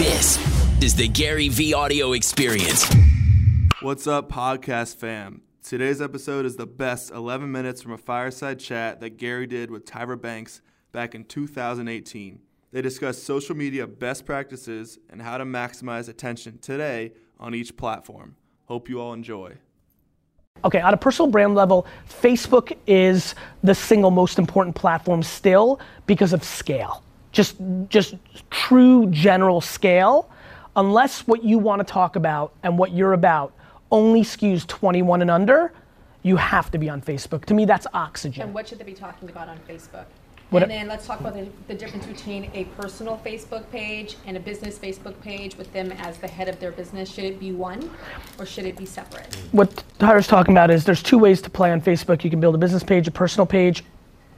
This is the GaryVee audio experience. What's up, podcast fam? Today's episode is the best 11 minutes from a fireside chat that Gary did with Tyra Banks back in 2018. They discuss social media best practices and how to maximize attention today on each platform. Hope you all enjoy. Okay, on a personal brand level, Facebook is the single most important platform still because of scale. Just, just true general scale. Unless what you want to talk about and what you're about only skews 21 and under, you have to be on Facebook. To me, that's oxygen. And what should they be talking about on Facebook? What- and then let's talk about the, the difference between a personal Facebook page and a business Facebook page with them as the head of their business. Should it be one or should it be separate? what Tyra's talking about is there's two ways to play on Facebook. You can build a business page, a personal page.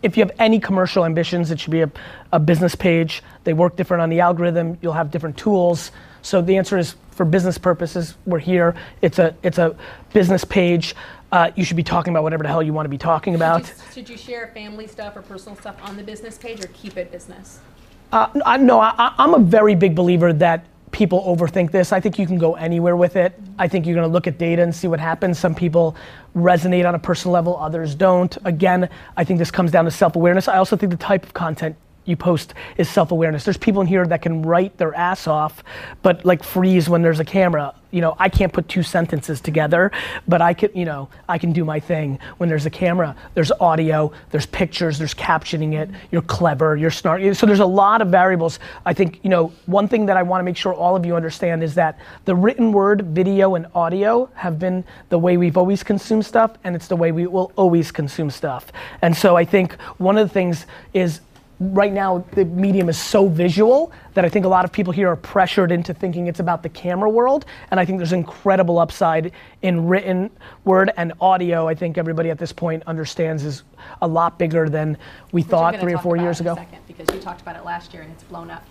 If you have any commercial ambitions, it should be a, a business page. They work different on the algorithm. You'll have different tools. So the answer is for business purposes, we're here. It's a it's a business page. Uh, you should be talking about whatever the hell you want to be talking about. Should you, should you share family stuff or personal stuff on the business page or keep it business? Uh, no, I, I- I'm a very big believer that people overthink this. I think you can go anywhere with it. I think you're going to look at data and see what happens. Some people resonate on a personal level, others don't. Again, I think this comes down to self awareness. I also think the type of content you post is self awareness. There's people in here that can write their ass off, but like freeze when there's a camera. You know, I can't put two sentences together, but I can, you know, I can do my thing when there's a camera. There's audio, there's pictures, there's captioning it. You're clever, you're smart. So there's a lot of variables. I think, you know, one thing that I want to make sure all of you understand is that the written word, video, and audio have been the way we've always consumed stuff, and it's the way we will always consume stuff. And so I think one of the things is right now the medium is so visual that I think a lot of people here are pressured into thinking it's about the camera world. And I think there's incredible upside in written word and audio. I think everybody at this point understands is a lot bigger than we Which thought three or four years ago. second, because you talked about it last year and it's blown up.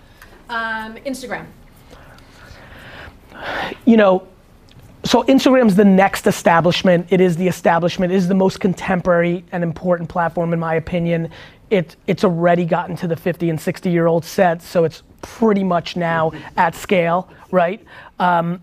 Um, Instagram. you know, so Instagram's the next establishment. It is the establishment. It is the most contemporary and important platform, in my opinion. It, it's already gotten to the 50 and 60 year old set, so it's pretty much now at scale, right? Um,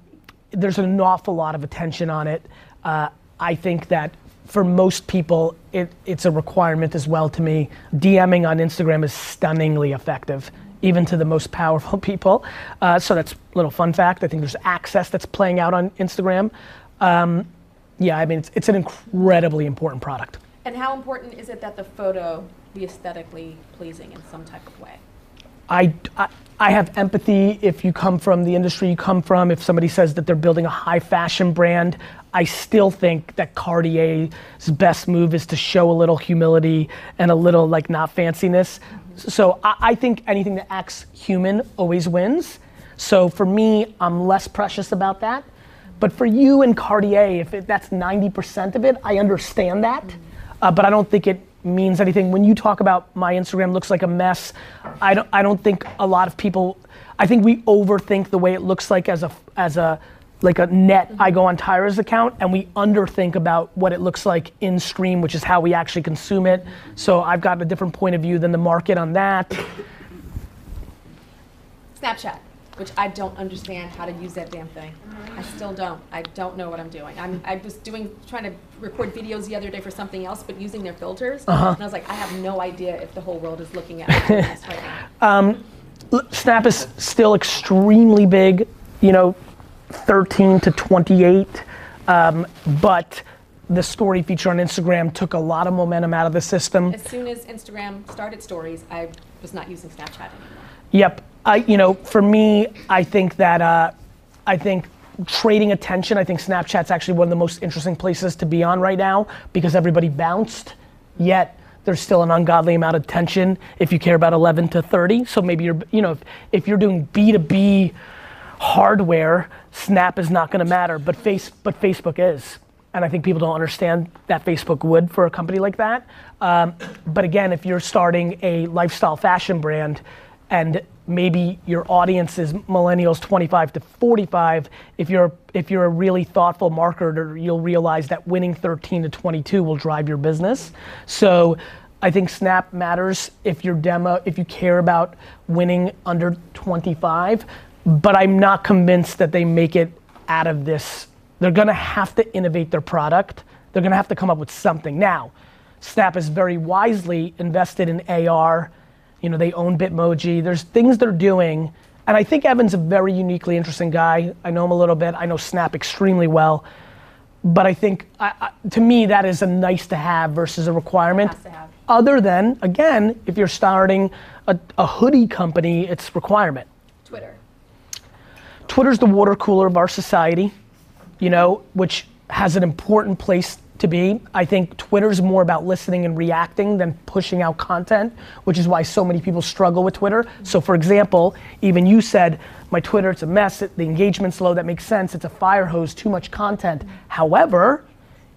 there's an awful lot of attention on it. Uh, I think that for most people, it, it's a requirement as well to me. DMing on Instagram is stunningly effective, even to the most powerful people. Uh, so that's a little fun fact. I think there's access that's playing out on Instagram. Um, yeah, I mean, it's, it's an incredibly important product. And how important is it that the photo be aesthetically pleasing in some type of way? I, I, I have empathy if you come from the industry you come from. If somebody says that they're building a high fashion brand, I still think that Cartier's best move is to show a little humility and a little like not fanciness. So I, I think anything that acts human always wins. So for me, I'm less precious about that. But for you and Cartier, if it, that's 90% of it, I understand that. Uh, but I don't think it means anything. When you talk about my Instagram looks like a mess, I don't, I don't think a lot of people, I think we overthink the way it looks like as a, as a, like a net, I go on Tyra's account and we underthink about what it looks like in stream, which is how we actually consume it. So I've got a different point of view than the market on that. Snapchat, which I don't understand how to use that damn thing. I still don't. I don't know what I'm doing. I'm, I was doing, trying to record videos the other day for something else, but using their filters. Uh-huh. And I was like, I have no idea if the whole world is looking at me this right now. Snap is still extremely big, you know, 13 to 28. Um, but the story feature on Instagram took a lot of momentum out of the system. As soon as Instagram started stories, I was not using Snapchat anymore. Yep. I, you know, for me, I think that, uh, I think trading attention, I think Snapchat's actually one of the most interesting places to be on right now because everybody bounced, yet there's still an ungodly amount of tension if you care about 11 to 30. So maybe you're, you know, if, if you're doing B2B hardware, Snap is not going to matter, but face, but Facebook is. And I think people don't understand that Facebook would for a company like that. Um, but again, if you're starting a lifestyle fashion brand and maybe your audience is millennials 25 to 45 if you're if you're a really thoughtful marketer you'll realize that winning 13 to 22 will drive your business so i think snap matters if your demo if you care about winning under 25 but I'm not convinced that they make it out of this. They're gonna have to innovate their product. They're gonna have to come up with something. Now, Snap is very wisely invested in AR. You know, they own Bitmoji. There's things they're doing, and I think Evan's a very uniquely interesting guy. I know him a little bit. I know Snap extremely well, but I think I, I, to me that is a nice to have versus a requirement. Have. Other than again, if you're starting a, a hoodie company, it's requirement. Twitter. Twitter's the water cooler of our society, you know, which has an important place to be. I think Twitter's more about listening and reacting than pushing out content, which is why so many people struggle with Twitter. So, for example, even you said, my Twitter, it's a mess, the engagement's low, that makes sense, it's a fire hose, too much content. However,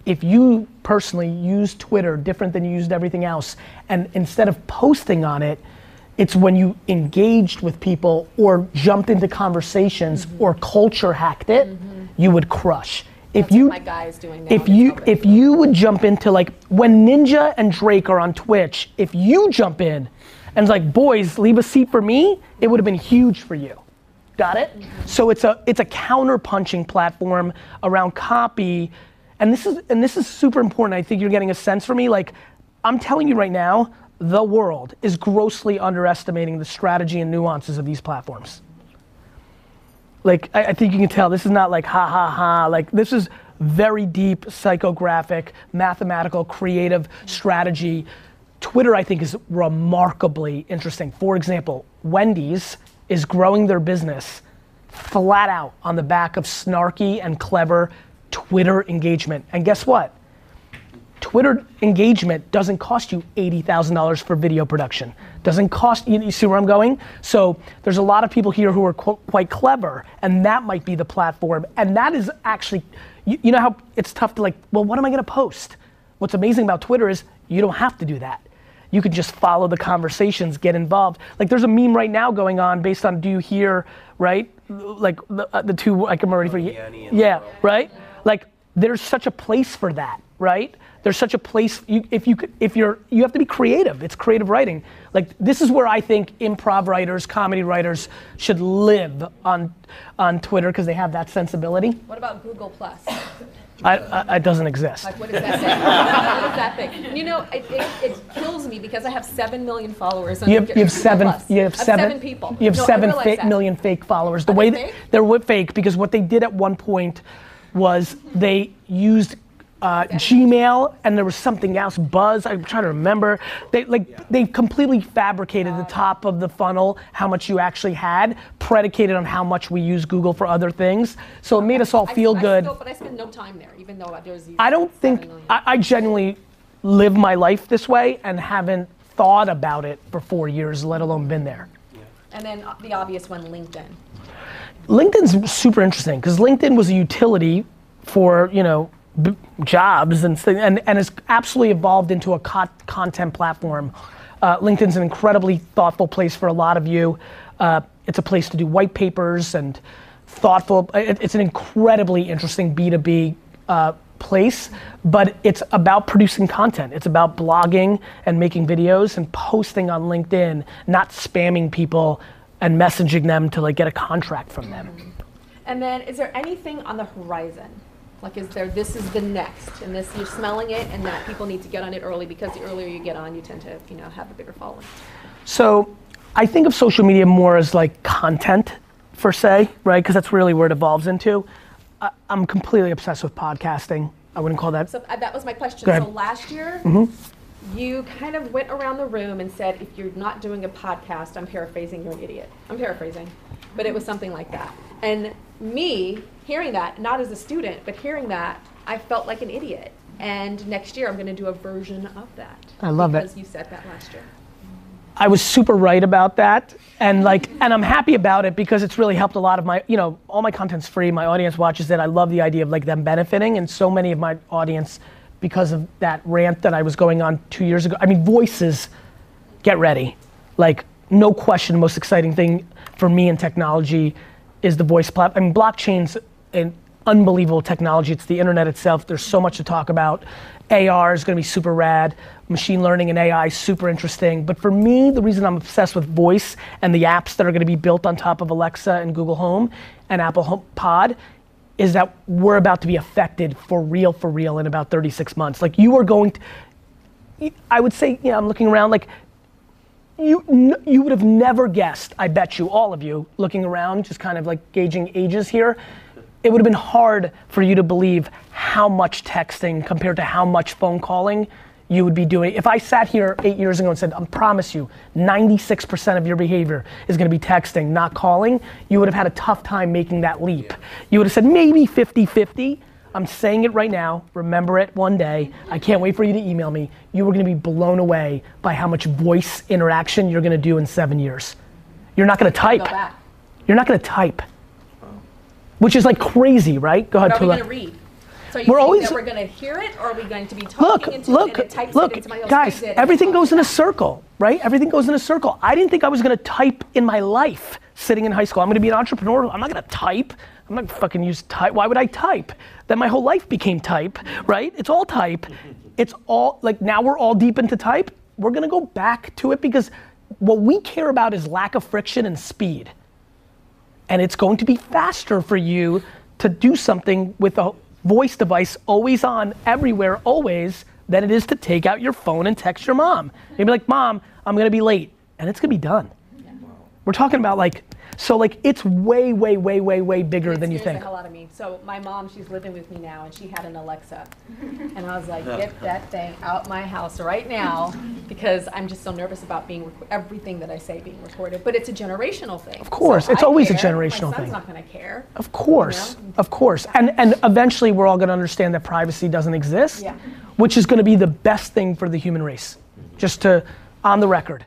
if you personally use Twitter different than you used everything else, and instead of posting on it, it's when you engaged with people or jumped into conversations or culture hacked it, mm-hmm. you would crush. If you my guy is doing if you if you would jump into like when Ninja and Drake are on Twitch, if you jump in and like, boys, leave a seat for me, it would have been huge for you. Got it? Mm-hmm. So it's a it's a counter punching platform around copy. And this is and this is super important. I think you're getting a sense for me. Like, I'm telling you right now, the world is grossly underestimating the strategy and nuances of these platforms like I, I think you can tell this is not like ha ha ha like this is very deep psychographic mathematical creative strategy. Twitter i think is remarkably interesting. For example wendy's is growing their business flat out on the back of snarky and clever twitter engagement. And guess what Twitter engagement doesn't cost you $80,000 for video production. Doesn't cost, you, you see where I'm going? So there's a lot of people here who are qu- quite clever, and that might be the platform. And that is actually, you, you know how it's tough to like, well, what am I gonna post? What's amazing about Twitter is you don't have to do that. You can just follow the conversations, get involved. Like there's a meme right now going on based on do you hear, right? Like the, uh, the two, like I'm ready for you. Yeah, right? Like there's such a place for that, right? There's such a place you, if you could, if you're you have to be creative. It's creative writing. Like this is where I think improv writers, comedy writers should live on on Twitter because they have that sensibility. What about Google Plus? I, I, it doesn't exist. Like, what does that say? what that thing? You know, it, it, it kills me because I have seven million followers on You have, you have seven. Plus. You have I seven. people. You have No, seven fa- million fake followers. The Are way they that- fake? they're fake because what they did at one point was they used uh, Gmail and there was something else, Buzz. I'm trying to remember. They like they completely fabricated the top of the funnel, how much you actually had, predicated on how much we use Google for other things. So it made us all I- feel I good. Still, but I spend no time there, even though there's. I don't think. I, I genuinely live my life this way and haven't thought about it for four years, let alone been there. And then uh, the obvious one, LinkedIn. LinkedIn's super interesting because LinkedIn was a utility for you know b- jobs and and and has absolutely evolved into a co- content platform. Uh, LinkedIn's an incredibly thoughtful place for a lot of you. Uh, it's a place to do white papers and thoughtful. it- it's an incredibly interesting B two B uh, place, but it's about producing content. It's about blogging and making videos and posting on LinkedIn, not spamming people and messaging them to like get a contract from them. And then, is there anything on the horizon? Like, is there this is the next, and this you're smelling it, and that people need to get on it early because the earlier you get on, you tend to, you know, have a bigger following. So I think of social media more as like content, per se, right? Because that's really where it evolves into. I, I'm completely obsessed with podcasting. I wouldn't call that. So that was my question. Mm-hmm. So last year, you kind of went around the room and said, if you're not doing a podcast, I'm paraphrasing, you're an idiot. I'm paraphrasing, but it was something like that. And me hearing that, not as a student, but hearing that, I felt like an idiot. And next year, I'm going to do a version of that. I love it. Because you said that last year. I was super right about that, and like, and I'm happy about it because it's really helped a lot of my, you know, all my content's free. My audience watches it. I love the idea of like them benefiting, and so many of my audience, because of that rant that I was going on two years ago. I mean, voices, get ready. Like, no question, most exciting thing for me in technology is the voice platform. I mean, blockchain's an unbelievable technology. It's the internet itself. There's so much to talk about. AR is going to be super rad. Machine learning and AI super interesting. But for me, the reason I'm obsessed with voice and the apps that are going to be built on top of Alexa and Google Home and Apple Home Pod is that we're about to be affected for real, for real in about 36 months. Like you are going to, I would say, yeah, I'm looking around like you, you would have never guessed, I bet you, all of you, looking around, just kind of like gauging ages here, it would have been hard for you to believe how much texting compared to how much phone calling you would be doing. If I sat here eight years ago and said, I promise you, 96% of your behavior is gonna be texting, not calling, you would have had a tough time making that leap. You would have said maybe 50 50. I'm saying it right now. Remember it one day. I can't wait for you to email me. You are gonna be blown away by how much voice interaction you're gonna do in seven years. You're not gonna type. You're not gonna type which is like crazy, right? Go ahead. Going to read? So you we're always that we're going to hear it, or are we going to be talking look, into look, it and it look, guys, everything goes in a circle, right? Everything goes in a circle. I didn't think I was going to type in my life sitting in high school. I'm going to be an entrepreneur. I'm not going to type. I'm not fucking use type. Why would I type? Then my whole life became type, right? It's all type. It's all like now we're all deep into type. We're to go back to it because what we care about is lack of friction and speed and it's going to be faster for you to do something with a voice device always on, everywhere, always, than it is to take out your phone and text your mom. You'd be like, Mom, I'm gonna be late. And it's gonna be done. Yeah. We're talking about like so like it's way, way, way, way, way bigger it than you think. the hell out of me. So my mom, she's living with me now, and she had an Alexa, and I was like, get that thing out my house right now, because I'm just so nervous about being rec- everything that I say being recorded. But it's a generational thing. Of course, so it's I always care. a generational my son's thing. not going to care. Of course, you know? of course, and and eventually we're all going to understand that privacy doesn't exist, yeah. which is going to be the best thing for the human race. Just to on the record.